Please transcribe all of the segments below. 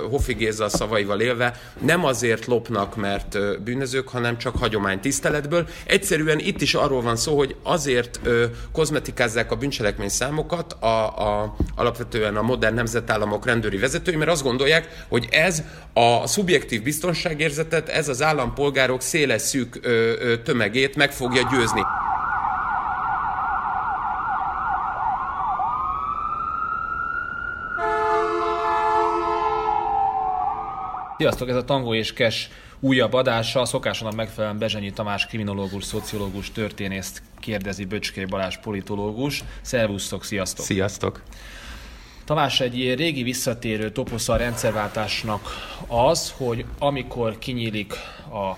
Hoffi Géza szavaival élve, nem azért lopnak, mert bűnözők, hanem csak hagyomány tiszteletből. Egyszerűen itt is arról van szó, hogy azért ö, kozmetikázzák a bűncselekmény számokat a, a, alapvetően a modern nemzetállamok rendőri vezetői, mert azt gondolják, hogy ez a szubjektív biztonságérzetet, ez az állampolgárok széles szűk ö, ö, tömegét meg fogja győzni. Sziasztok, ez a Tango és Kes újabb adása. A szokásonak megfelelően Bezsenyi Tamás kriminológus, szociológus, történészt kérdezi Böcskei Balázs politológus. Szervusztok, sziasztok! Sziasztok! Tamás, egy régi visszatérő toposza a rendszerváltásnak az, hogy amikor kinyílik a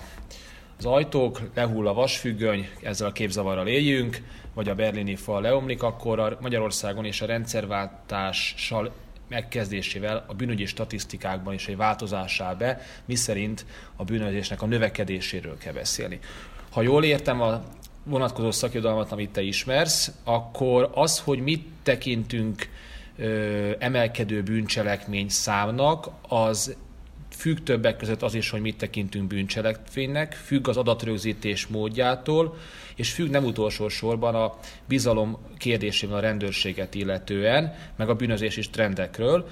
az ajtók, lehull a vasfüggöny, ezzel a képzavarral éljünk, vagy a berlini fal leomlik, akkor a Magyarországon és a rendszerváltással megkezdésével a bűnügyi statisztikákban is egy változásá be, miszerint a bűnözésnek a növekedéséről kell beszélni. Ha jól értem a vonatkozó szakirodalmat, amit te ismersz, akkor az, hogy mit tekintünk ö, emelkedő bűncselekmény számnak, az függ többek között az is, hogy mit tekintünk bűncselekvénynek, függ az adatrögzítés módjától, és függ nem utolsó sorban a bizalom kérdésében a rendőrséget illetően, meg a bűnözési trendekről.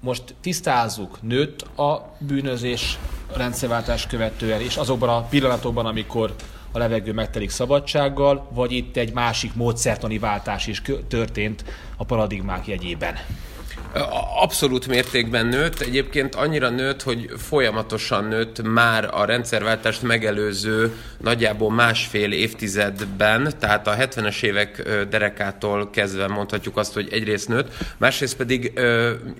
Most tisztázzuk, nőtt a bűnözés rendszerváltás követően, és azokban a pillanatokban, amikor a levegő megtelik szabadsággal, vagy itt egy másik módszertani váltás is történt a paradigmák jegyében. Abszolút mértékben nőtt. Egyébként annyira nőtt, hogy folyamatosan nőtt már a rendszerváltást megelőző nagyjából másfél évtizedben, tehát a 70-es évek derekától kezdve mondhatjuk azt, hogy egyrészt nőtt, másrészt pedig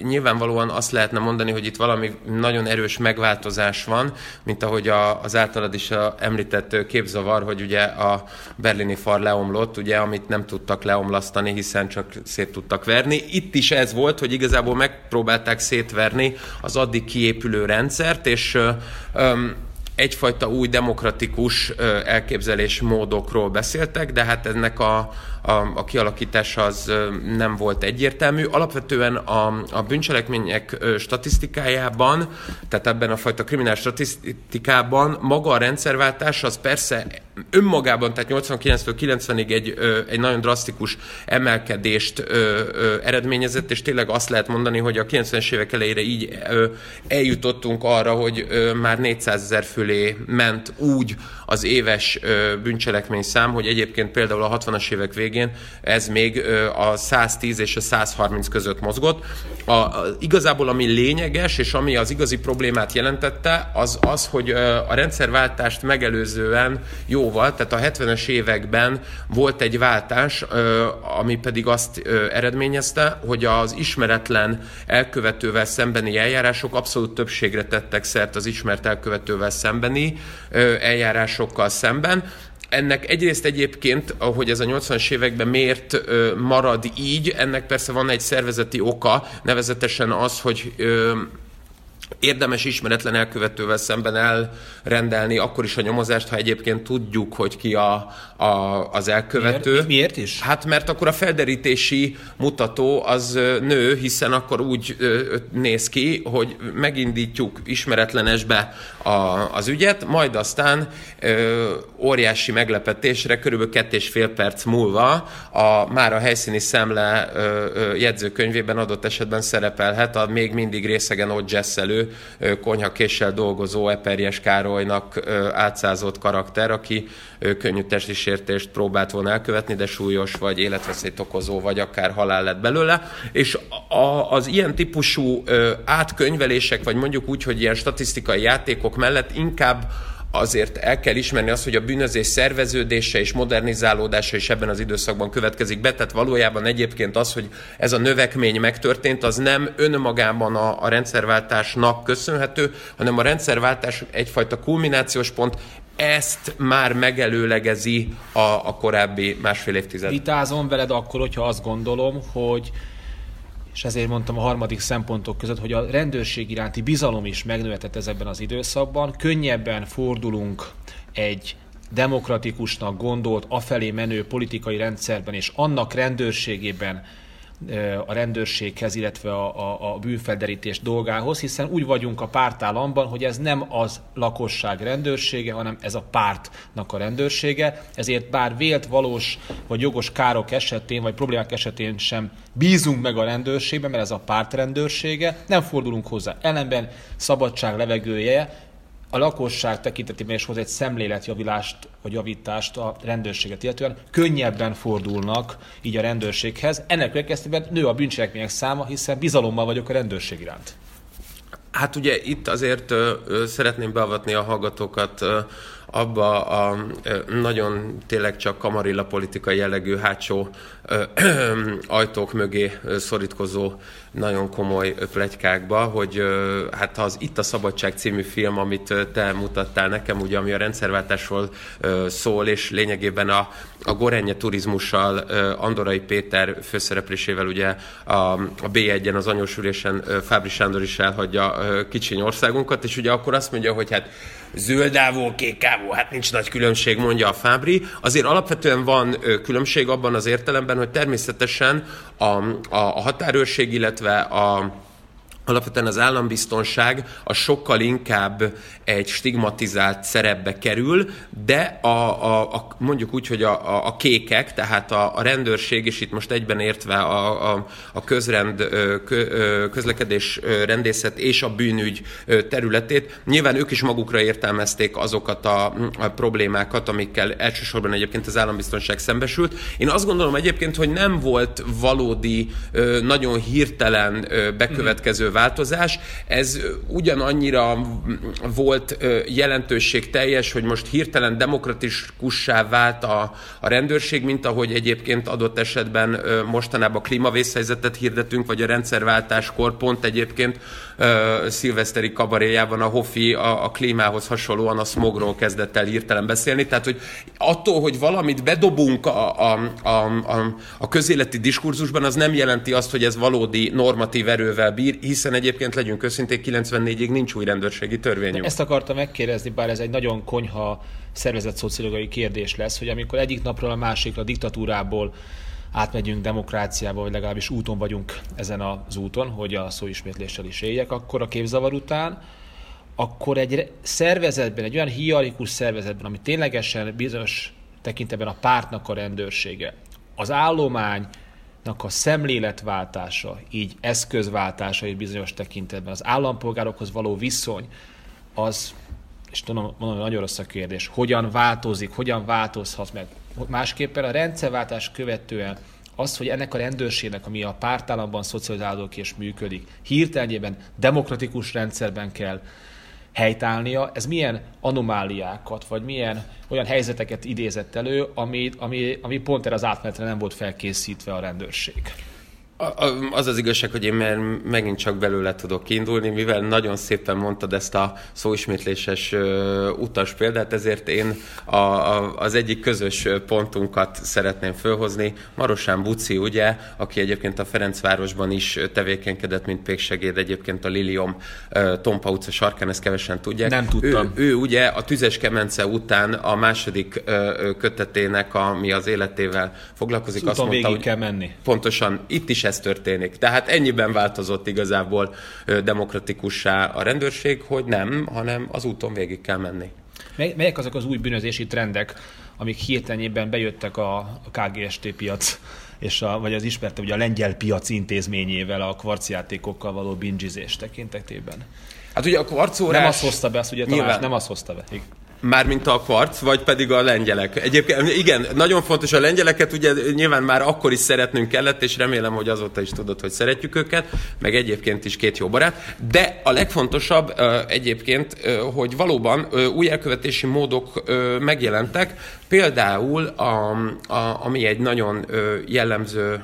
nyilvánvalóan azt lehetne mondani, hogy itt valami nagyon erős megváltozás van, mint ahogy a, az általad is említett képzavar, hogy ugye a berlini far leomlott, ugye, amit nem tudtak leomlasztani, hiszen csak szét tudtak verni. Itt is ez volt, hogy igazából megpróbálták szétverni az addig kiépülő rendszert, és egyfajta új demokratikus elképzelés módokról beszéltek, de hát ennek a, a, a kialakítása az nem volt egyértelmű. Alapvetően a, a bűncselekmények statisztikájában, tehát ebben a fajta kriminális statisztikában maga a rendszerváltás az persze önmagában, tehát 89-től 90-ig egy, egy nagyon drasztikus emelkedést eredményezett, és tényleg azt lehet mondani, hogy a 90-es évek elejére így eljutottunk arra, hogy már 400 ezer fölé ment úgy az éves bűncselekmény szám, hogy egyébként például a 60-as évek végén ez még a 110 és a 130 között mozgott. A, igazából ami lényeges, és ami az igazi problémát jelentette, az az, hogy a rendszerváltást megelőzően jóval, tehát a 70-es években volt egy váltás, ami pedig azt eredményezte, hogy az ismeretlen elkövetővel szembeni eljárások abszolút többségre tettek szert az ismert elkövetővel szembeni eljárásokkal szemben, ennek egyrészt egyébként, ahogy ez a 80-as években miért ö, marad így, ennek persze van egy szervezeti oka, nevezetesen az, hogy ö, érdemes ismeretlen elkövetővel szemben elrendelni akkor is a nyomozást, ha egyébként tudjuk, hogy ki a, a, az elkövető. Miért? Miért is? Hát mert akkor a felderítési mutató az nő, hiszen akkor úgy néz ki, hogy megindítjuk ismeretlenesbe a, az ügyet, majd aztán ö, óriási meglepetésre körülbelül két és fél perc múlva a, már a helyszíni szemle ö, ö, jegyzőkönyvében adott esetben szerepelhet a még mindig részegen ott jesszelő konyhakéssel dolgozó Eperjes Károlynak átszázott karakter, aki könnyű testi sértést próbált volna elkövetni, de súlyos vagy életveszélyt okozó, vagy akár halál lett belőle. És a, az ilyen típusú átkönyvelések, vagy mondjuk úgy, hogy ilyen statisztikai játékok mellett inkább azért el kell ismerni azt, hogy a bűnözés szerveződése és modernizálódása is ebben az időszakban következik be, tehát valójában egyébként az, hogy ez a növekmény megtörtént, az nem önmagában a, a rendszerváltásnak köszönhető, hanem a rendszerváltás egyfajta kulminációs pont, ezt már megelőlegezi a, a korábbi másfél évtized. Vitázom veled akkor, hogyha azt gondolom, hogy és ezért mondtam a harmadik szempontok között, hogy a rendőrség iránti bizalom is megnövetett ezekben az időszakban. Könnyebben fordulunk egy demokratikusnak gondolt, afelé menő politikai rendszerben és annak rendőrségében a rendőrséghez, illetve a, a, a bűnfelderítés dolgához, hiszen úgy vagyunk a pártállamban, hogy ez nem az lakosság rendőrsége, hanem ez a pártnak a rendőrsége, ezért bár vélt, valós vagy jogos károk esetén, vagy problémák esetén sem bízunk meg a rendőrségben, mert ez a párt rendőrsége, nem fordulunk hozzá. Ellenben szabadság levegője, a lakosság tekintetében is hoz egy szemléletjavítást vagy javítást a rendőrséget illetően, könnyebben fordulnak így a rendőrséghez. Ennek következtében nő a bűncselekmények száma, hiszen bizalommal vagyok a rendőrség iránt. Hát ugye itt azért ö, ö, szeretném beavatni a hallgatókat ö, abba a nagyon tényleg csak kamarilla politikai jellegű hátsó ajtók mögé szorítkozó nagyon komoly plegykákba, hogy hát az Itt a Szabadság című film, amit te mutattál nekem, ugye, ami a rendszerváltásról szól, és lényegében a, a Gorenje turizmussal, Andorai Péter főszereplésével ugye a, a B1-en, az anyósülésen Fábri Sándor is elhagyja kicsiny országunkat, és ugye akkor azt mondja, hogy hát zöldávó, kékávó, hát nincs nagy különbség, mondja a Fábri. Azért alapvetően van különbség abban az értelemben, hogy természetesen a, a, a határőrség, illetve a alapvetően az állambiztonság a sokkal inkább egy stigmatizált szerepbe kerül, de a, a, a, mondjuk úgy, hogy a, a, a kékek, tehát a, a rendőrség, és itt most egyben értve a, a, a közrend, kö, közlekedés rendészet és a bűnügy területét, nyilván ők is magukra értelmezték azokat a, a problémákat, amikkel elsősorban egyébként az állambiztonság szembesült. Én azt gondolom egyébként, hogy nem volt valódi, nagyon hirtelen bekövetkező változás. Ez ugyanannyira volt jelentőség teljes, hogy most hirtelen demokratikussá vált a, a rendőrség, mint ahogy egyébként adott esetben mostanában klímavészhelyzetet hirdetünk, vagy a rendszerváltáskor pont egyébként szilveszteri kabaréjában a Hoffi a, a klímához hasonlóan a smogról kezdett el hirtelen beszélni. Tehát, hogy attól, hogy valamit bedobunk a, a, a, a, a közéleti diskurzusban, az nem jelenti azt, hogy ez valódi normatív erővel bír, hiszen egyébként legyünk őszinték, 94-ig nincs új rendőrségi törvényünk. Ezt akartam megkérdezni, bár ez egy nagyon konyha szervezett szociológiai kérdés lesz, hogy amikor egyik napról a másikra diktatúrából átmegyünk demokráciába, vagy legalábbis úton vagyunk ezen az úton, hogy a szóismétléssel is éljek, akkor a képzavar után, akkor egy szervezetben, egy olyan hierarchikus szervezetben, ami ténylegesen bizonyos tekintetben a pártnak a rendőrsége, az állománynak a szemléletváltása, így eszközváltása egy bizonyos tekintetben, az állampolgárokhoz való viszony, az, és tudom, mondom, nagyon rossz a kérdés, hogyan változik, hogyan változhat meg. Másképpen a rendszerváltás követően az, hogy ennek a rendőrségnek, ami a pártállamban szocializálódott és működik, hirtelenjében demokratikus rendszerben kell helytállnia, ez milyen anomáliákat, vagy milyen olyan helyzeteket idézett elő, ami, ami, ami pont erre az átmenetre nem volt felkészítve a rendőrség. Az az igazság, hogy én már megint csak belőle tudok kiindulni, mivel nagyon szépen mondtad ezt a szóismétléses utas példát, ezért én a, a, az egyik közös pontunkat szeretném fölhozni. Marosán Buci, ugye, aki egyébként a Ferencvárosban is tevékenykedett, mint péksegéd, egyébként a Lilium Tompa utca sarkán, ezt kevesen tudják. Nem tudtam. Ő, ő ugye a Tüzes Kemence után a második kötetének, ami az életével foglalkozik, azt mondta, hogy kell menni. Pontosan, itt is ez történik. Tehát ennyiben változott igazából demokratikussá a rendőrség, hogy nem, hanem az úton végig kell menni. Melyek azok az új bűnözési trendek, amik hirtelenében bejöttek a KGST piac, és a, vagy az ismerte ugye a lengyel piac intézményével a kvarcjátékokkal való bingizés tekintetében? Hát ugye a kvarcórás... Nem azt hozta be, azt ugye Tamás, nem azt hozta be. Igen. Mármint a kvarc, vagy pedig a lengyelek. Egyébként igen, nagyon fontos a lengyeleket, ugye nyilván már akkor is szeretnünk kellett, és remélem, hogy azóta is tudod, hogy szeretjük őket, meg egyébként is két jó barát. De a legfontosabb egyébként, hogy valóban új elkövetési módok megjelentek, például a, a, ami egy nagyon jellemző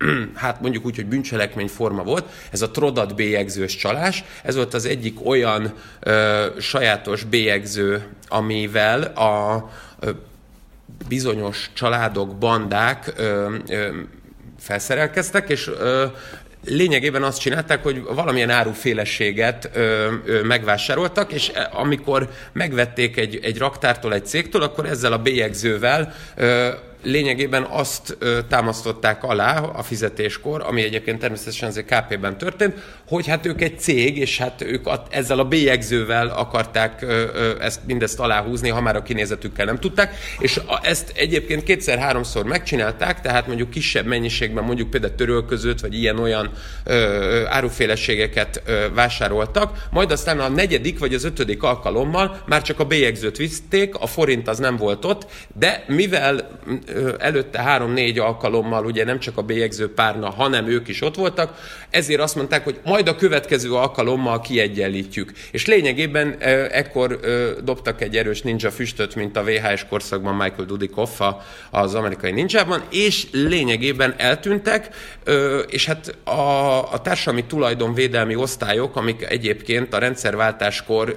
hát mondjuk úgy, hogy bűncselekmény forma volt, ez a trodat bélyegzős csalás, ez volt az egyik olyan ö, sajátos bélyegző, amivel a ö, bizonyos családok, bandák ö, ö, felszerelkeztek, és ö, lényegében azt csinálták, hogy valamilyen árufélességet ö, ö, megvásároltak, és amikor megvették egy, egy raktártól, egy cégtől, akkor ezzel a bélyegzővel ö, lényegében azt támasztották alá a fizetéskor, ami egyébként természetesen azért KP-ben történt, hogy hát ők egy cég, és hát ők ezzel a bélyegzővel akarták ezt mindezt aláhúzni, ha már a kinézetükkel nem tudták, és ezt egyébként kétszer-háromszor megcsinálták, tehát mondjuk kisebb mennyiségben, mondjuk például törölközőt, vagy ilyen-olyan áruféleségeket ö, vásároltak, majd aztán a negyedik vagy az ötödik alkalommal már csak a bélyegzőt viszték, a forint az nem volt ott, de mivel előtte három-négy alkalommal ugye nem csak a bélyegző párna, hanem ők is ott voltak, ezért azt mondták, hogy majd a következő alkalommal kiegyenlítjük. És lényegében ekkor dobtak egy erős ninja füstöt, mint a VHS korszakban Michael Dudikoff az amerikai ninjában, és lényegében eltűntek, és hát a, a társadalmi tulajdonvédelmi osztályok, amik egyébként a rendszerváltáskor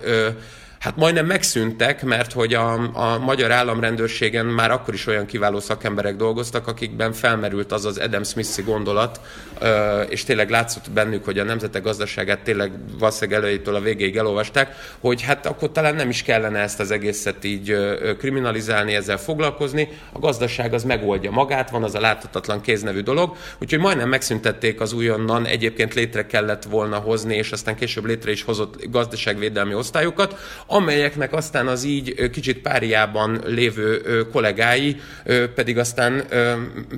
hát majdnem megszűntek, mert hogy a, a magyar államrendőrségen már akkor is olyan kiváló szakemberek dolgoztak, akikben felmerült az az Adam Smith-i gondolat, és tényleg látszott bennük, hogy a nemzetek gazdaságát tényleg valószínűleg elejétől a végéig elolvasták, hogy hát akkor talán nem is kellene ezt az egészet így kriminalizálni, ezzel foglalkozni. A gazdaság az megoldja magát, van az a láthatatlan kéznevű dolog, úgyhogy majdnem megszüntették az újonnan, egyébként létre kellett volna hozni, és aztán később létre is hozott gazdaságvédelmi osztályokat, amelyeknek aztán az így kicsit páriában lévő kollégái pedig aztán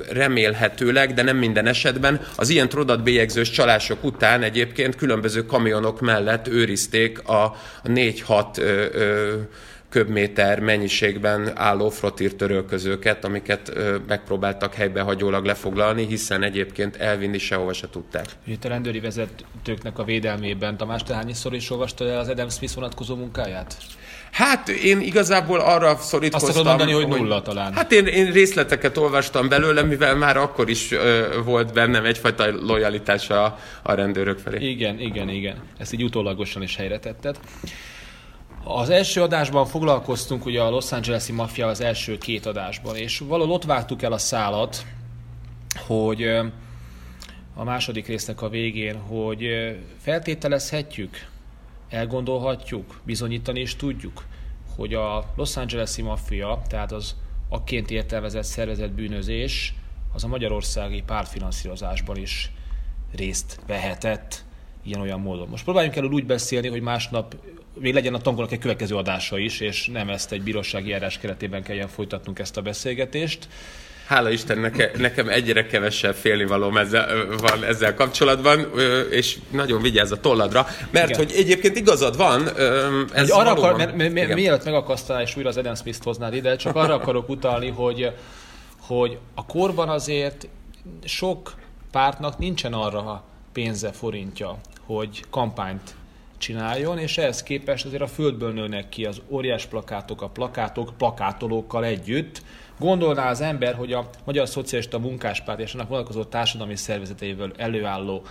remélhetőleg, de nem minden esetben az ilyen trodatbélyegzős csalások után egyébként különböző kamionok mellett őrizték a 4-6 köbméter mennyiségben álló frotír törölközőket, amiket ö, megpróbáltak helybehagyólag lefoglalni, hiszen egyébként elvinni sehova se tudták. Itt a rendőri vezetőknek a védelmében Tamás, te hányszor is olvastad el az Adam Smith vonatkozó munkáját? Hát én igazából arra szorítkoztam... Azt mondani, hogy nulla talán. Hát én, én részleteket olvastam belőle, mivel már akkor is ö, volt bennem egyfajta lojalitás a, a rendőrök felé. Igen, igen, igen. Ezt így utólagosan is helyre tetted. Az első adásban foglalkoztunk ugye a Los Angeles-i maffia az első két adásban, és valahol ott vágtuk el a szálat, hogy a második résznek a végén, hogy feltételezhetjük, elgondolhatjuk, bizonyítani is tudjuk, hogy a Los Angeles-i maffia, tehát az akként értelmezett szervezett bűnözés, az a magyarországi pártfinanszírozásban is részt vehetett ilyen-olyan módon. Most próbáljunk el úgy beszélni, hogy másnap még legyen a tankolnak egy következő adása is, és nem ezt egy bírósági járás keretében kelljen folytatnunk ezt a beszélgetést. Hála Istennek, nekem egyre kevesebb félnivalóm ezzel, van ezzel kapcsolatban, és nagyon vigyázz a tolladra, mert Igen. hogy egyébként igazad van, ez arra akar, mert, mert, mielőtt megakasztanál és újra az Adam Smith-t hoznád ide, csak arra akarok utalni, hogy, hogy a korban azért sok pártnak nincsen arra pénze, forintja, hogy kampányt csináljon, és ehhez képest azért a földből nőnek ki az óriás plakátok, a plakátok plakátolókkal együtt. Gondolná az ember, hogy a Magyar Szocialista Munkáspárt és annak vonatkozó társadalmi szervezeteivel előálló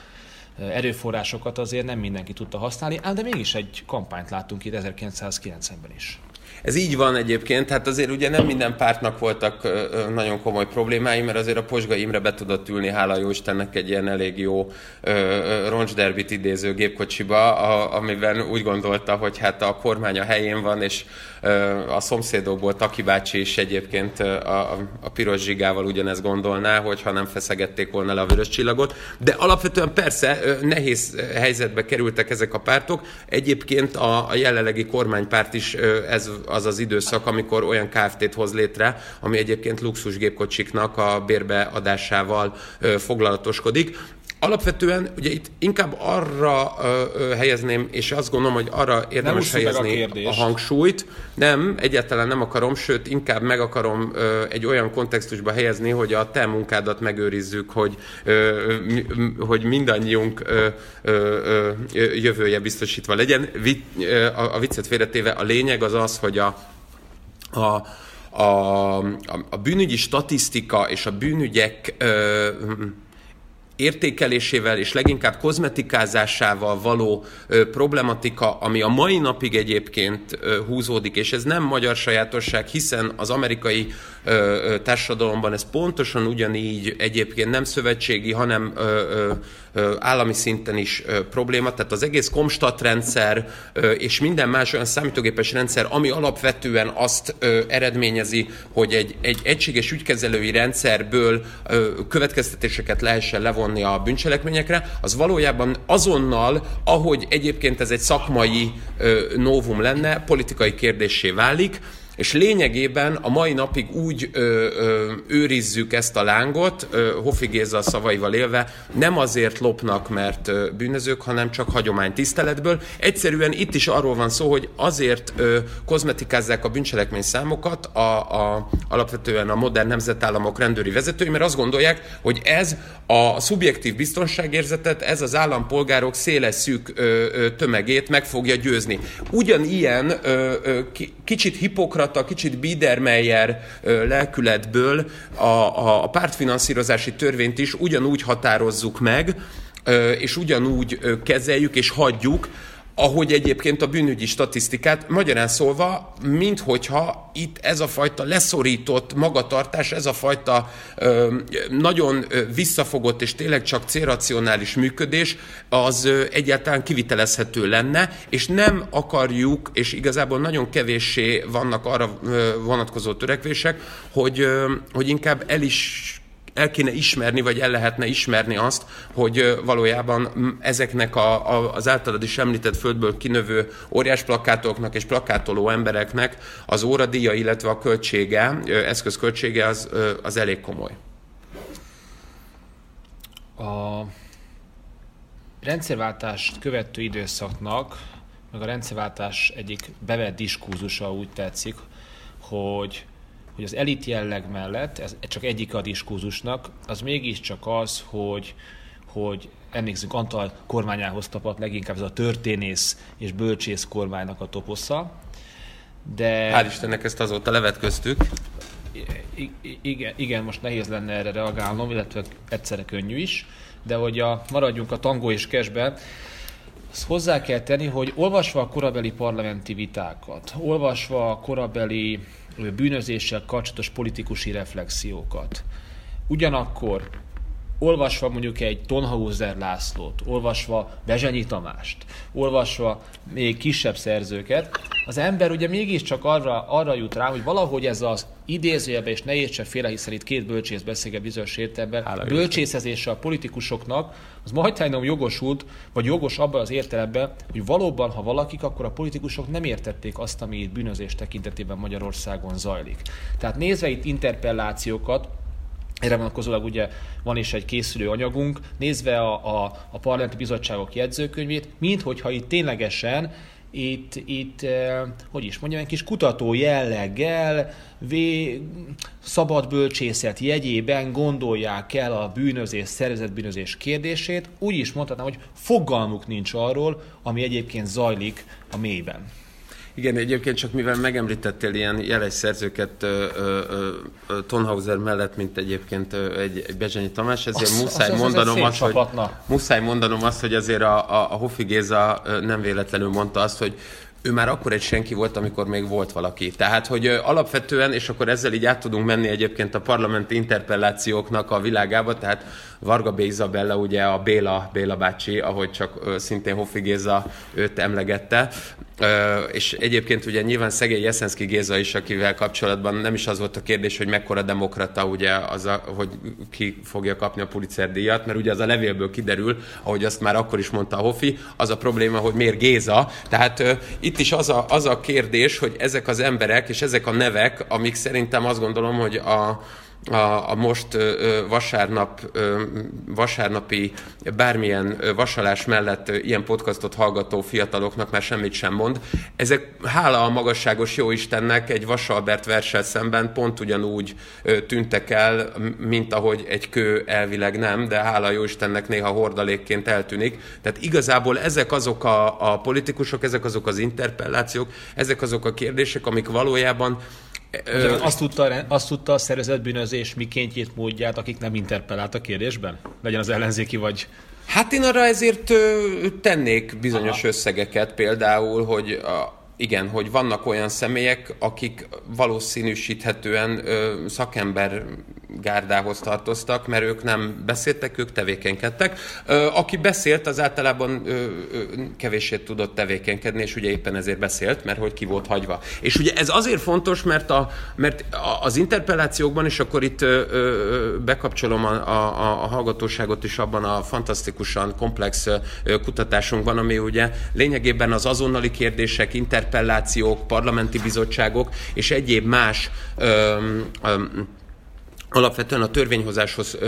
erőforrásokat azért nem mindenki tudta használni, ám de mégis egy kampányt láttunk itt 1990-ben is. Ez így van egyébként, hát azért ugye nem minden pártnak voltak nagyon komoly problémái, mert azért a Posga Imre be tudott ülni, hála jó Istennek egy ilyen elég jó roncsderbit idéző gépkocsiba, amiben úgy gondolta, hogy hát a kormány a helyén van, és a szomszédokból Taki bácsi is egyébként a, a piros zsigával ugyanezt gondolná, hogyha nem feszegették volna le a vörös csillagot. De alapvetően persze nehéz helyzetbe kerültek ezek a pártok. Egyébként a, a jelenlegi kormánypárt is ez az az időszak, amikor olyan Kft-t hoz létre, ami egyébként luxusgépkocsiknak a bérbeadásával foglalatoskodik. Alapvetően ugye itt inkább arra ö, ö, helyezném, és azt gondolom, hogy arra érdemes helyezni a, a hangsúlyt. Nem, egyáltalán nem akarom, sőt, inkább meg akarom ö, egy olyan kontextusba helyezni, hogy a te munkádat megőrizzük, hogy, ö, hogy mindannyiunk ö, ö, ö, jövője biztosítva legyen. Vi, ö, a, a viccet félretéve a lényeg az az, hogy a, a a, a, a bűnügyi statisztika és a bűnügyek ö, értékelésével és leginkább kozmetikázásával való ö, problematika, ami a mai napig egyébként ö, húzódik, és ez nem magyar sajátosság, hiszen az amerikai ö, társadalomban ez pontosan ugyanígy egyébként nem szövetségi, hanem állami szinten is probléma. Tehát az egész Komstat rendszer és minden más olyan számítógépes rendszer, ami alapvetően azt eredményezi, hogy egy, egy egységes ügykezelői rendszerből következtetéseket lehessen levonni rávonni a bűncselekményekre, az valójában azonnal, ahogy egyébként ez egy szakmai ö, novum lenne, politikai kérdésé válik, és lényegében a mai napig úgy ö, ö, őrizzük ezt a lángot, ö, Hofi Géza szavaival élve, nem azért lopnak, mert ö, bűnözők, hanem csak hagyomány tiszteletből. Egyszerűen itt is arról van szó, hogy azért ö, kozmetikázzák a bűncselekmény számokat a, a, alapvetően a modern nemzetállamok rendőri vezetői, mert azt gondolják, hogy ez a szubjektív biztonságérzetet, ez az állampolgárok széles szűk ö, ö, tömegét meg fogja győzni. Ugyanilyen ö, ö, kicsit hipokra demokrata, kicsit Biedermeyer lelkületből a, a, a pártfinanszírozási törvényt is ugyanúgy határozzuk meg, és ugyanúgy kezeljük és hagyjuk, ahogy egyébként a bűnügyi statisztikát, magyarán szólva, minthogyha itt ez a fajta leszorított magatartás, ez a fajta ö, nagyon visszafogott és tényleg csak célracionális működés, az ö, egyáltalán kivitelezhető lenne, és nem akarjuk, és igazából nagyon kevéssé vannak arra ö, vonatkozó törekvések, hogy, ö, hogy inkább el is el kéne ismerni, vagy el lehetne ismerni azt, hogy valójában ezeknek a, a, az általad is említett földből kinövő óriás plakátoknak és plakátoló embereknek az óradíja, illetve a költsége, eszközköltsége az, az elég komoly. A rendszerváltást követő időszaknak, meg a rendszerváltás egyik bevett diskurzusa úgy tetszik, hogy hogy az elit jelleg mellett, ez csak egyik a diskurzusnak, az mégiscsak az, hogy, hogy emlékszünk Antal kormányához tapadt leginkább ez a történész és bölcsész kormánynak a toposza. De... Hál' Istennek ezt azóta levetköztük. I- igen, igen, most nehéz lenne erre reagálnom, illetve egyszerre könnyű is, de hogy a, maradjunk a tangó és kesbe, azt hozzá kell tenni, hogy olvasva a korabeli parlamenti vitákat, olvasva a korabeli bűnözéssel kapcsolatos politikusi reflexiókat. Ugyanakkor olvasva mondjuk egy Tonhauser Lászlót, olvasva Bezsenyi Tamást, olvasva még kisebb szerzőket, az ember ugye mégiscsak arra, arra jut rá, hogy valahogy ez az idézőjelbe, és ne értse félre, hiszen itt két bölcsész beszélget bizonyos értelemben, bölcsészezése a politikusoknak, az majdnem jogosult, vagy jogos abban az értelemben, hogy valóban, ha valakik, akkor a politikusok nem értették azt, ami itt bűnözés tekintetében Magyarországon zajlik. Tehát nézve itt interpellációkat, erre vonatkozólag ugye van is egy készülő anyagunk, nézve a, a, a parlamenti bizottságok jegyzőkönyvét, mint hogyha itt ténylegesen itt, itt eh, hogy is mondjam, egy kis kutató jelleggel, vé, szabad bölcsészet jegyében gondolják el a bűnözés, szervezetbűnözés kérdését, úgy is mondhatnám, hogy fogalmuk nincs arról, ami egyébként zajlik a mélyben. Igen, egyébként csak mivel megemlítettél ilyen jeles szerzőket ö, ö, ö, Tonhauser mellett, mint egyébként egy, egy Bezsenyi Tamás, ezért az, muszáj, az, mondanom az, azt, hogy, muszáj mondanom azt, hogy azért a, a, a Hofi Géza nem véletlenül mondta azt, hogy ő már akkor egy senki volt, amikor még volt valaki. Tehát, hogy alapvetően, és akkor ezzel így át tudunk menni egyébként a parlamenti interpellációknak a világába, tehát Varga B. Izabella, ugye a Béla, Béla bácsi, ahogy csak szintén Hoffi Géza őt emlegette, és egyébként ugye nyilván szegény Jeszenszki Géza is, akivel kapcsolatban nem is az volt a kérdés, hogy mekkora demokrata, ugye, az a, hogy ki fogja kapni a Pulitzer díjat, mert ugye az a levélből kiderül, ahogy azt már akkor is mondta a Hoffi, az a probléma, hogy miért Géza. Tehát uh, itt is az a, az a kérdés, hogy ezek az emberek és ezek a nevek, amik szerintem azt gondolom, hogy a, a, a most vasárnap, vasárnapi bármilyen vasalás mellett ilyen podcastot hallgató fiataloknak már semmit sem mond. Ezek hála a magasságos jóistennek egy Vasalbert versel szemben pont ugyanúgy tűntek el, mint ahogy egy kő elvileg nem, de hála a jóistennek néha hordalékként eltűnik. Tehát igazából ezek azok a, a politikusok, ezek azok az interpellációk, ezek azok a kérdések, amik valójában Ö, azt, tudta, azt tudta a szervezett bűnözés mikéntjét, módját, akik nem interpellált a kérdésben? Legyen az ellenzéki vagy... Hát én arra ezért tennék bizonyos Aha. összegeket, például, hogy a, igen, hogy vannak olyan személyek, akik valószínűsíthetően ö, szakember gárdához tartoztak, mert ők nem beszéltek, ők tevékenykedtek. Aki beszélt, az általában kevéssé tudott tevékenykedni, és ugye éppen ezért beszélt, mert hogy ki volt hagyva. És ugye ez azért fontos, mert, a, mert az interpellációkban, és akkor itt bekapcsolom a, a, a hallgatóságot is abban a fantasztikusan komplex kutatásunkban, ami ugye lényegében az azonnali kérdések, interpellációk, parlamenti bizottságok és egyéb más ö, ö, alapvetően a törvényhozáshoz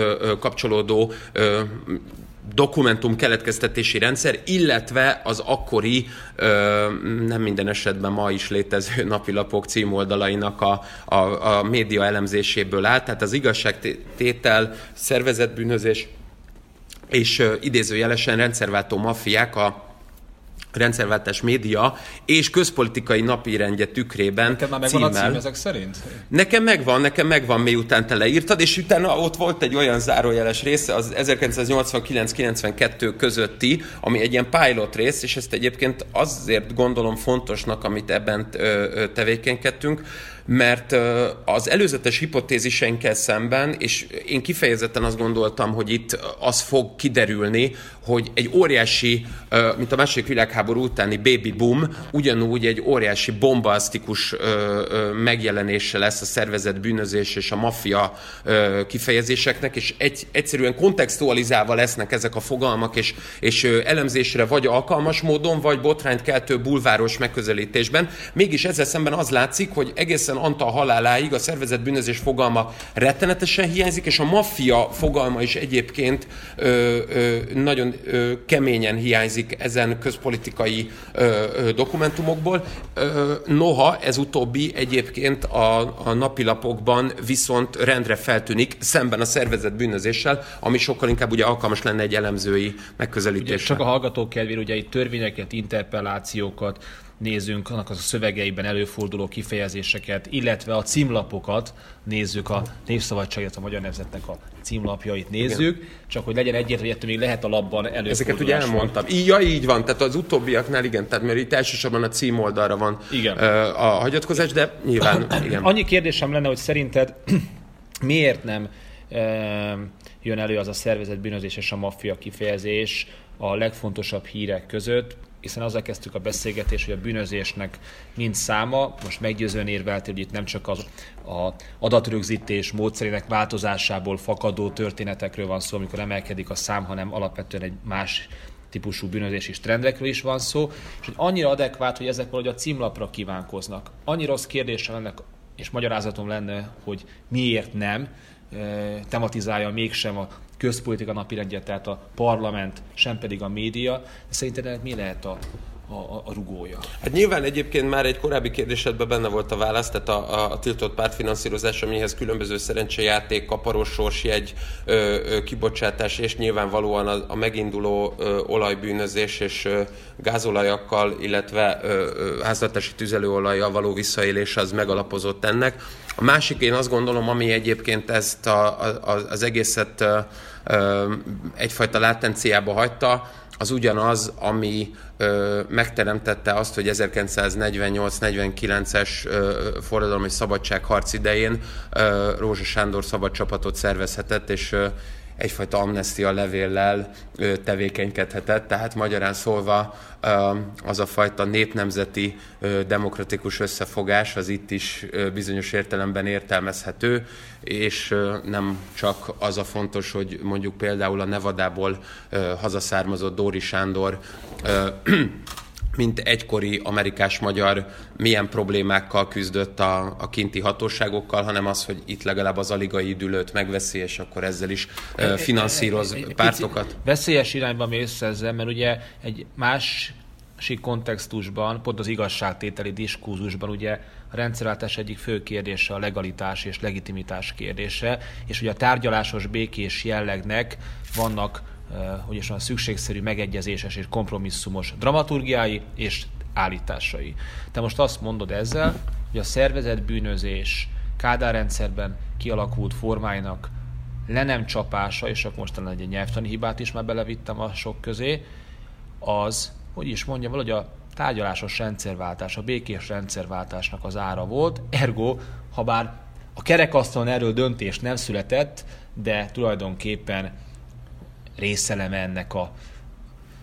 kapcsolódó dokumentum keletkeztetési rendszer, illetve az akkori, ö, nem minden esetben ma is létező napilapok címoldalainak a, a, a média elemzéséből áll, tehát az igazságtétel, szervezetbűnözés és ö, idézőjelesen rendszerváltó maffiák a rendszerváltás média és közpolitikai napirendje tükrében Nekem már megvan címmel. a cím ezek szerint? Nekem megvan, nekem megvan, miután te leírtad, és utána ott volt egy olyan zárójeles része, az 1989-92 közötti, ami egy ilyen pilot rész, és ezt egyébként azért gondolom fontosnak, amit ebben tevékenykedtünk, mert az előzetes hipotéziseinkkel szemben, és én kifejezetten azt gondoltam, hogy itt az fog kiderülni, hogy egy óriási, mint a második világháború utáni baby boom, ugyanúgy egy óriási bombasztikus megjelenése lesz a szervezet bűnözés és a maffia kifejezéseknek, és egy, egyszerűen kontextualizálva lesznek ezek a fogalmak, és, és elemzésre vagy alkalmas módon, vagy botrányt keltő bulváros megközelítésben. Mégis ezzel szemben az látszik, hogy egészen Antal haláláig a szervezett bűnözés fogalma rettenetesen hiányzik, és a maffia fogalma is egyébként ö, ö, nagyon ö, keményen hiányzik ezen közpolitikai ö, ö, dokumentumokból. Ö, noha ez utóbbi egyébként a, a napilapokban viszont rendre feltűnik szemben a szervezett bűnözéssel, ami sokkal inkább ugye alkalmas lenne egy elemzői megközelítésre. Csak a hallgatók kedvére ugye itt törvényeket, interpellációkat, nézzünk, annak az a szövegeiben előforduló kifejezéseket, illetve a címlapokat nézzük, a Népszabadság, a Magyar Nemzetnek a címlapjait nézzük, igen. csak hogy legyen egyértelmű, hogy még lehet a labban előfordulás. Ezeket ugye elmondtam. Így, ja, így van, tehát az utóbbiaknál igen, tehát mert itt elsősorban a címoldalra van igen. a hagyatkozás, de nyilván igen. Annyi kérdésem lenne, hogy szerinted miért nem jön elő az a szervezet bűnözés és a maffia kifejezés a legfontosabb hírek között, hiszen azzal kezdtük a beszélgetést, hogy a bűnözésnek mind száma, most meggyőzően érveltél, hogy itt nem csak az a adatrögzítés módszerének változásából fakadó történetekről van szó, amikor emelkedik a szám, hanem alapvetően egy más típusú bűnözési trendekről is van szó, és hogy annyira adekvát, hogy ezek valahogy a címlapra kívánkoznak. Annyira rossz kérdésem ennek, és magyarázatom lenne, hogy miért nem, tematizálja mégsem a közpolitika napirendje, tehát a parlament, sem pedig a média. Szerinted mi lehet a, a, a rugója? Hát nyilván egyébként már egy korábbi kérdésedben benne volt a válasz, tehát a, a, a tiltott pártfinanszírozás, amihez különböző szerencsejáték, kaparós sorsjegy, ö, ö, kibocsátás, és nyilvánvalóan a, a meginduló ö, olajbűnözés és ö, gázolajakkal, illetve ö, ö, háztartási tüzelőolajjal való visszaélés az megalapozott ennek. A másik én azt gondolom, ami egyébként ezt a, a, az egészet ö, ö, egyfajta látenciába hagyta, az ugyanaz, ami ö, megteremtette azt, hogy 1948-49-es forradalmi szabadságharc idején ö, Rózsa Sándor szabad szervezhetett, és ö, egyfajta amnestia levéllel tevékenykedhetett, tehát magyarán szólva az a fajta népnemzeti demokratikus összefogás az itt is bizonyos értelemben értelmezhető, és nem csak az a fontos, hogy mondjuk például a Nevadából hazaszármazott Dóri Sándor mint egykori amerikás-magyar milyen problémákkal küzdött a, a kinti hatóságokkal, hanem az, hogy itt legalább az aligai dülőt megveszi, és akkor ezzel is uh, finanszíroz egy, egy, pártokat. Veszélyes irányba mész ezzel, mert ugye egy más kontextusban, pont az igazságtételi diskurzusban ugye a rendszerváltás egyik fő kérdése a legalitás és legitimitás kérdése, és ugye a tárgyalásos békés jellegnek vannak hogy is van szükségszerű, megegyezéses és kompromisszumos dramaturgiái és állításai. Te most azt mondod ezzel, hogy a szervezet bűnözés Kádár rendszerben kialakult formáinak le nem csapása, és akkor most egy nyelvtani hibát is már belevittem a sok közé, az, hogy is mondjam, valahogy a tárgyalásos rendszerváltás, a békés rendszerváltásnak az ára volt, ergo, ha bár a kerekasztalon erről döntés nem született, de tulajdonképpen részeleme ennek a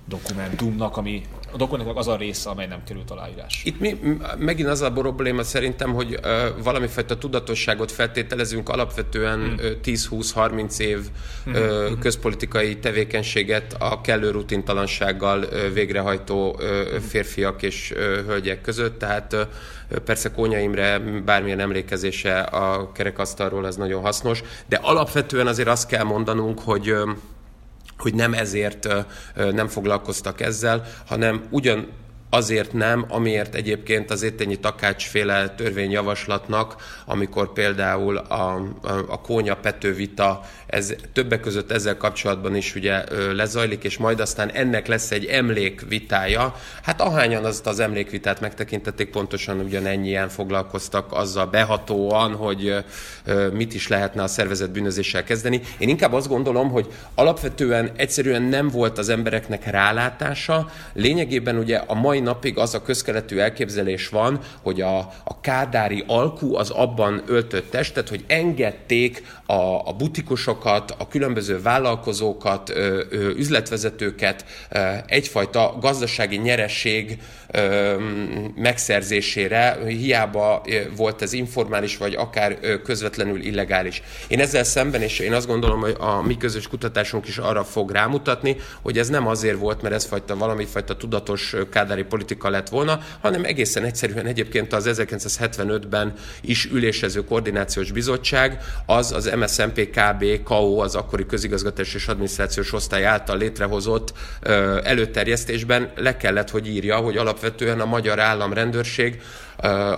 dokumentumnak, ami a dokumentumnak az a része, amely nem került aláírás. Itt mi, megint az a probléma szerintem, hogy uh, valamifajta tudatosságot feltételezünk, alapvetően hmm. uh, 10-20-30 év hmm. uh, közpolitikai tevékenységet a kellő rutintalansággal uh, végrehajtó uh, férfiak és uh, hölgyek között, tehát uh, Persze Kónya Imre bármilyen emlékezése a kerekasztalról az nagyon hasznos, de alapvetően azért azt kell mondanunk, hogy hogy nem ezért nem foglalkoztak ezzel, hanem ugyan azért nem, amiért egyébként az étényi takácsféle törvényjavaslatnak, amikor például a, a, a kónya petővita, ez többek között ezzel kapcsolatban is ugye lezajlik, és majd aztán ennek lesz egy emlékvitája. Hát ahányan azt az emlékvitát megtekintették, pontosan ugyanennyien foglalkoztak azzal behatóan, hogy mit is lehetne a szervezet bűnözéssel kezdeni. Én inkább azt gondolom, hogy alapvetően egyszerűen nem volt az embereknek rálátása. Lényegében ugye a mai napig az a közkeletű elképzelés van, hogy a, a kádári alkú az abban öltött testet, hogy engedték a, a butikosokat, a különböző vállalkozókat, ö, ö, üzletvezetőket ö, egyfajta gazdasági nyeresség ö, megszerzésére, hiába volt ez informális, vagy akár közvetlenül illegális. Én ezzel szemben, és én azt gondolom, hogy a mi közös kutatásunk is arra fog rámutatni, hogy ez nem azért volt, mert ez fajta valami fajta tudatos kádári politika lett volna, hanem egészen egyszerűen egyébként az 1975-ben is ülésező koordinációs bizottság, az az MSZMP KB KO, az akkori közigazgatás és adminisztrációs osztály által létrehozott előterjesztésben le kellett, hogy írja, hogy alapvetően a magyar államrendőrség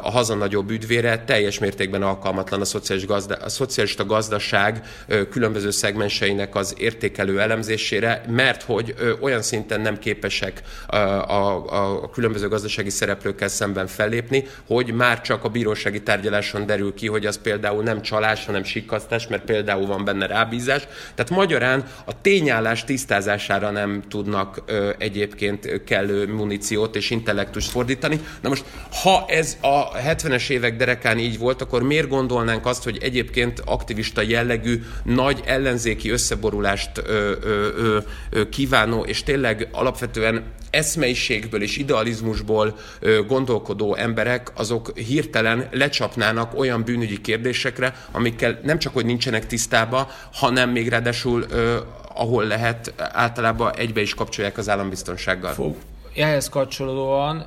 a haza nagyobb üdvére teljes mértékben alkalmatlan a, szociális gazda, a szocialista gazdaság különböző szegmenseinek az értékelő elemzésére, mert hogy olyan szinten nem képesek a, a, a különböző gazdasági szereplőkkel szemben fellépni, hogy már csak a bírósági tárgyaláson derül ki, hogy az például nem csalás, hanem sikkasztás, mert például van benne rábízás. Tehát magyarán a tényállás tisztázására nem tudnak egyébként kellő muníciót és intellektust fordítani. Na most, ha ez a 70-es évek derekán így volt, akkor miért gondolnánk azt, hogy egyébként aktivista jellegű, nagy ellenzéki összeborulást ö, ö, ö, kívánó, és tényleg alapvetően eszmeiségből és idealizmusból ö, gondolkodó emberek, azok hirtelen lecsapnának olyan bűnügyi kérdésekre, amikkel nem csak, hogy nincsenek tisztába, hanem még ráadásul ö, ahol lehet, általában egybe is kapcsolják az állambiztonsággal. Fog. Ehhez kapcsolódóan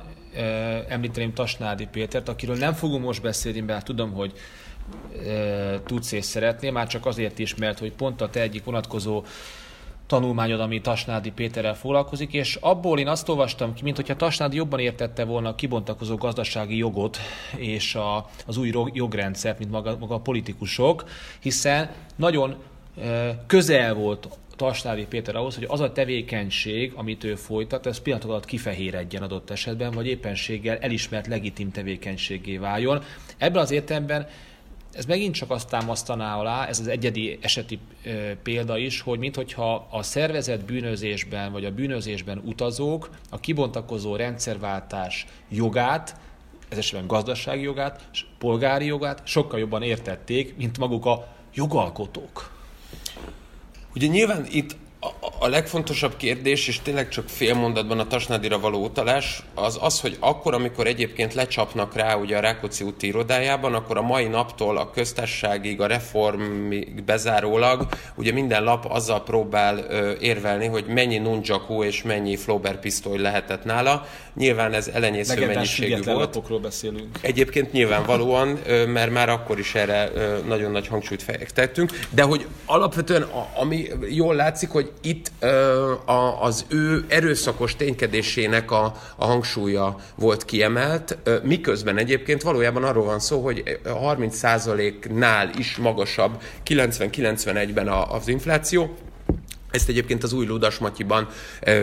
említeném Tasnádi Pétert, akiről nem fogunk most beszélni, mert tudom, hogy tudsz és szeretnél, már csak azért is, mert hogy pont a te egyik vonatkozó tanulmányod, ami Tasnádi Péterrel foglalkozik, és abból én azt olvastam ki, mint hogyha Tasnádi jobban értette volna a kibontakozó gazdasági jogot és a, az új jogrendszert, mint maga, maga a politikusok, hiszen nagyon közel volt Tasnádi Péter ahhoz, hogy az a tevékenység, amit ő folytat, ez pillanatok alatt kifehéredjen adott esetben, vagy éppenséggel elismert legitim tevékenységé váljon. Ebben az értelemben ez megint csak azt támasztaná alá, ez az egyedi eseti e, példa is, hogy minthogyha a szervezet bűnözésben vagy a bűnözésben utazók a kibontakozó rendszerváltás jogát, ez esetben gazdasági jogát, polgári jogát sokkal jobban értették, mint maguk a jogalkotók. Ugye nyilván itt a legfontosabb kérdés, és tényleg csak fél mondatban a Tasnádira való utalás, az az, hogy akkor, amikor egyébként lecsapnak rá ugye a Rákóczi úti irodájában, akkor a mai naptól a köztársaságig, a reformig bezárólag, ugye minden lap azzal próbál ö, érvelni, hogy mennyi nunjaku és mennyi Flaubert pisztoly lehetett nála. Nyilván ez elenyésző mennyiségű volt. beszélünk. Egyébként nyilvánvalóan, ö, mert már akkor is erre ö, nagyon nagy hangsúlyt fektettünk, de hogy alapvetően, a, ami jól látszik, hogy itt ö, a, az ő erőszakos ténykedésének a, a hangsúlya volt kiemelt, ö, miközben egyébként valójában arról van szó, hogy 30%-nál is magasabb 90-91-ben az infláció, Ezt egyébként az új Ludas Matyiban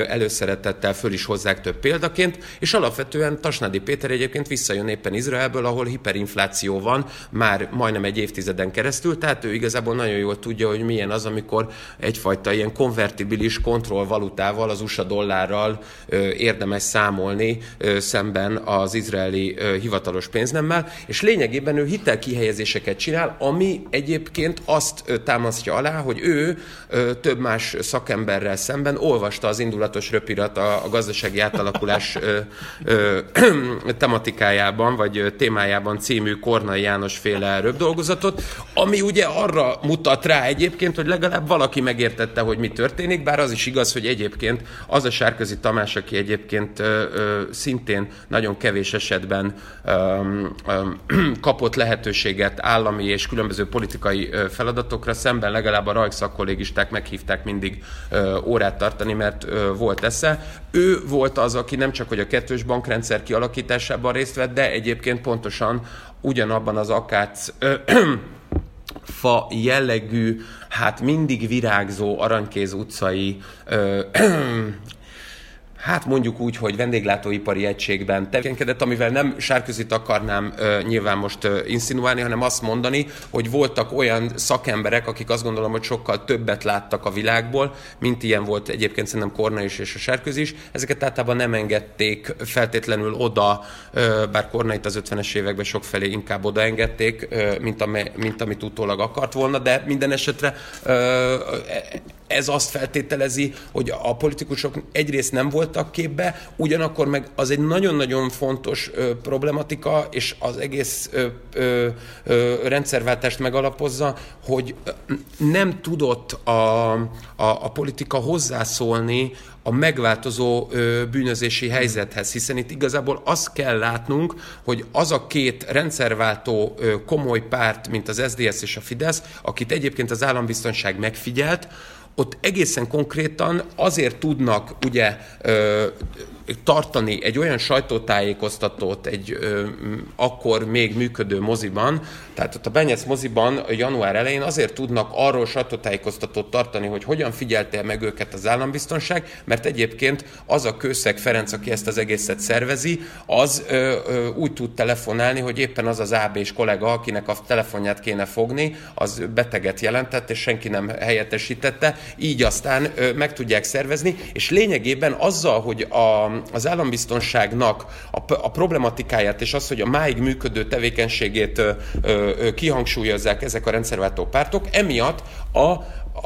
előszeretettel föl is hozzák több példaként, és alapvetően Tasnádi Péter egyébként visszajön éppen Izraelből, ahol hiperinfláció van már majdnem egy évtizeden keresztül, tehát ő igazából nagyon jól tudja, hogy milyen az, amikor egyfajta ilyen konvertibilis kontrollvalutával, az USA dollárral érdemes számolni szemben az izraeli hivatalos pénznemmel, és lényegében ő hitelkihelyezéseket csinál, ami egyébként azt támasztja alá, hogy ő több más szakemberrel szemben olvasta az indulatos röpirat a, a gazdasági átalakulás ö, ö, tematikájában, vagy témájában című Kornai János féle röpdolgozatot, ami ugye arra mutat rá egyébként, hogy legalább valaki megértette, hogy mi történik, bár az is igaz, hogy egyébként az a Sárközi Tamás, aki egyébként ö, ö, szintén nagyon kevés esetben ö, ö, kapott lehetőséget állami és különböző politikai feladatokra, szemben legalább a rajkszakkollégisták meghívták mindig ö, órát tartani, mert ö, volt esze. Ő volt az, aki nem csak hogy a kettős bankrendszer kialakításában részt vett, de egyébként pontosan ugyanabban az akác ö, fa jellegű, hát mindig virágzó Aranykéz utcai ö, hát mondjuk úgy, hogy vendéglátóipari egységben tevékenykedett, amivel nem sárközit akarnám uh, nyilván most uh, insinuálni, hanem azt mondani, hogy voltak olyan szakemberek, akik azt gondolom, hogy sokkal többet láttak a világból, mint ilyen volt egyébként szerintem Korna is és a Sárközi is. Ezeket általában nem engedték feltétlenül oda, uh, bár Kornait az 50-es években sokfelé inkább odaengedték, uh, mint, ami, mint amit utólag akart volna, de minden esetre uh, ez azt feltételezi, hogy a politikusok egyrészt nem voltak képbe, ugyanakkor meg az egy nagyon-nagyon fontos ö, problematika, és az egész ö, ö, ö, rendszerváltást megalapozza, hogy nem tudott a, a, a politika hozzászólni a megváltozó bűnözési helyzethez, hiszen itt igazából azt kell látnunk, hogy az a két rendszerváltó komoly párt, mint az SDS és a Fidesz, akit egyébként az állambiztonság megfigyelt, ott egészen konkrétan azért tudnak ugye tartani egy olyan sajtótájékoztatót egy ö, akkor még működő moziban, tehát ott a Benyec moziban január elején azért tudnak arról sajtótájékoztatót tartani, hogy hogyan figyelte meg őket az állambiztonság, mert egyébként az a Kőszeg Ferenc, aki ezt az egészet szervezi, az ö, ö, úgy tud telefonálni, hogy éppen az az AB-s kollega, akinek a telefonját kéne fogni, az beteget jelentett, és senki nem helyettesítette, így aztán ö, meg tudják szervezni, és lényegében azzal, hogy a az állambiztonságnak a, a problematikáját és az, hogy a máig működő tevékenységét ö, ö, kihangsúlyozzák ezek a rendszerváltó pártok, emiatt a,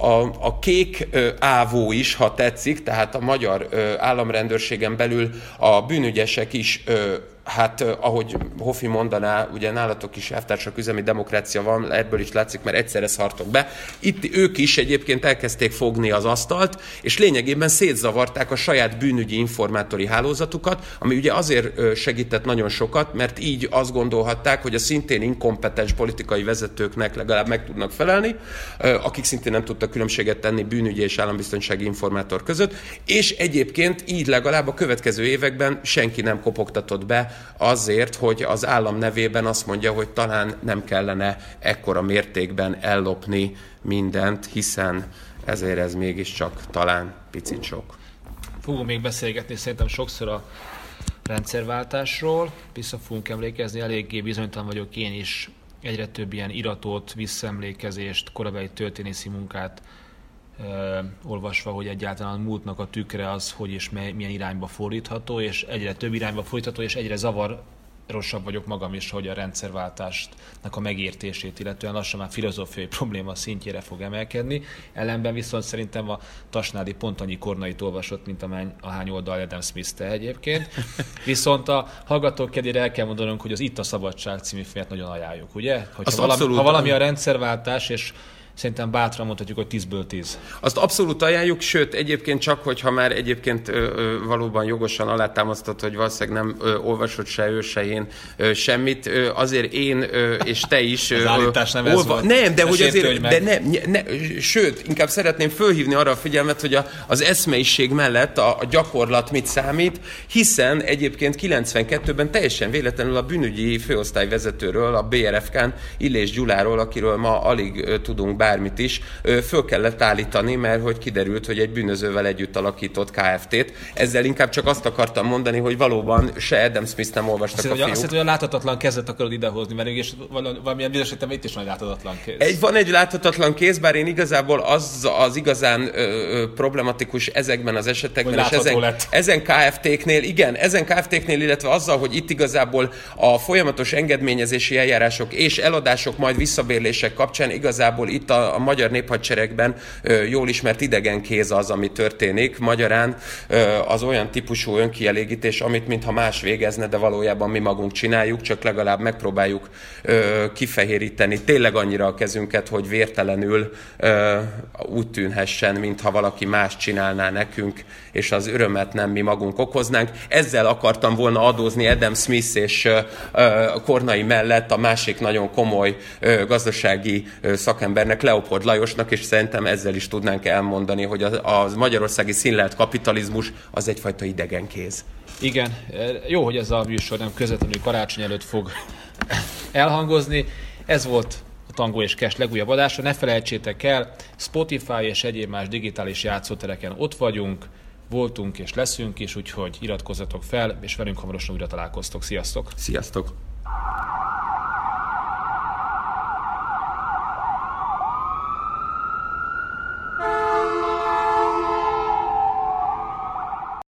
a, a kék ö, ávó is, ha tetszik, tehát a magyar ö, államrendőrségen belül a bűnügyesek is ö, hát ahogy Hofi mondaná, ugye nálatok is elvtársak üzemi demokrácia van, ebből is látszik, mert egyszerre szartok be. Itt ők is egyébként elkezdték fogni az asztalt, és lényegében szétzavarták a saját bűnügyi informátori hálózatukat, ami ugye azért segített nagyon sokat, mert így azt gondolhatták, hogy a szintén inkompetens politikai vezetőknek legalább meg tudnak felelni, akik szintén nem tudtak különbséget tenni bűnügyi és állambiztonsági informátor között, és egyébként így legalább a következő években senki nem kopogtatott be azért, hogy az állam nevében azt mondja, hogy talán nem kellene ekkora mértékben ellopni mindent, hiszen ezért ez mégiscsak talán picit sok. Fogunk még beszélgetni szerintem sokszor a rendszerváltásról, vissza fogunk emlékezni, eléggé bizonytalan vagyok én is, egyre több ilyen iratot, visszaemlékezést, korabeli történészi munkát olvasva, hogy egyáltalán a múltnak a tükre az, hogy és milyen irányba fordítható, és egyre több irányba fordítható, és egyre zavar rosszabb vagyok magam is, hogy a rendszerváltásnak a megértését, illetően lassan már filozófiai probléma szintjére fog emelkedni. Ellenben viszont szerintem a Tasnádi pont annyi kornait olvasott, mint amány, ahány oldal Adam Smith egyébként. Viszont a hallgatók kedvére el kell mondanunk, hogy az Itt a Szabadság című filmet nagyon ajánljuk, ugye? Hogyha valami, ha valami a rendszerváltás, és szerintem bátran mondhatjuk, hogy 10-ből 10. Azt abszolút ajánljuk, sőt, egyébként csak, hogyha már egyébként ö, ö, valóban jogosan alátámasztott, hogy valószínűleg nem ö, olvasott se ő, se én ö, semmit, ö, azért én ö, és te is... Ö, Az nem olva... volt. Nem, de hogy azért, de nem, ne, sőt, inkább szeretném fölhívni arra a figyelmet, hogy a, az eszmeiség mellett a, a gyakorlat mit számít, hiszen egyébként 92-ben teljesen véletlenül a bűnügyi főosztályvezetőről, a BRFK-n, Illés Gyuláról, akiről ma alig tudunk bár bármit is, föl kellett állítani, mert hogy kiderült, hogy egy bűnözővel együtt alakított KFT-t. Ezzel inkább csak azt akartam mondani, hogy valóban se Adam Smith nem olvastak azt a fiúk. Azt hogy a láthatatlan kezet akarod idehozni, mert és valamilyen bizonyos itt is van egy láthatatlan kéz. Egy, van egy láthatatlan kéz, bár én igazából az az igazán ö, ö, problematikus ezekben az esetekben, és ezen, lett. ezen KFT-knél, igen, ezen KFT-knél, illetve azzal, hogy itt igazából a folyamatos engedményezési eljárások és eladások, majd visszabérlések kapcsán igazából itt a, a magyar néphadseregben jól ismert idegen kéz az, ami történik. Magyarán az olyan típusú önkielégítés, amit mintha más végezne, de valójában mi magunk csináljuk, csak legalább megpróbáljuk kifehéríteni tényleg annyira a kezünket, hogy vértelenül úgy tűnhessen, mintha valaki más csinálná nekünk, és az örömet nem mi magunk okoznánk. Ezzel akartam volna adózni Adam Smith és Kornai mellett a másik nagyon komoly gazdasági szakembernek, Leopold Lajosnak, és szerintem ezzel is tudnánk elmondani, hogy a, a magyarországi színlelt kapitalizmus az egyfajta idegenkéz. Igen, jó, hogy ez a műsor nem közvetlenül karácsony előtt fog elhangozni. Ez volt a Tango és Cash legújabb adása. Ne felejtsétek el, Spotify és egyéb más digitális játszótereken ott vagyunk, voltunk és leszünk is, úgyhogy iratkozzatok fel, és velünk hamarosan újra találkoztok. Sziasztok! Sziasztok!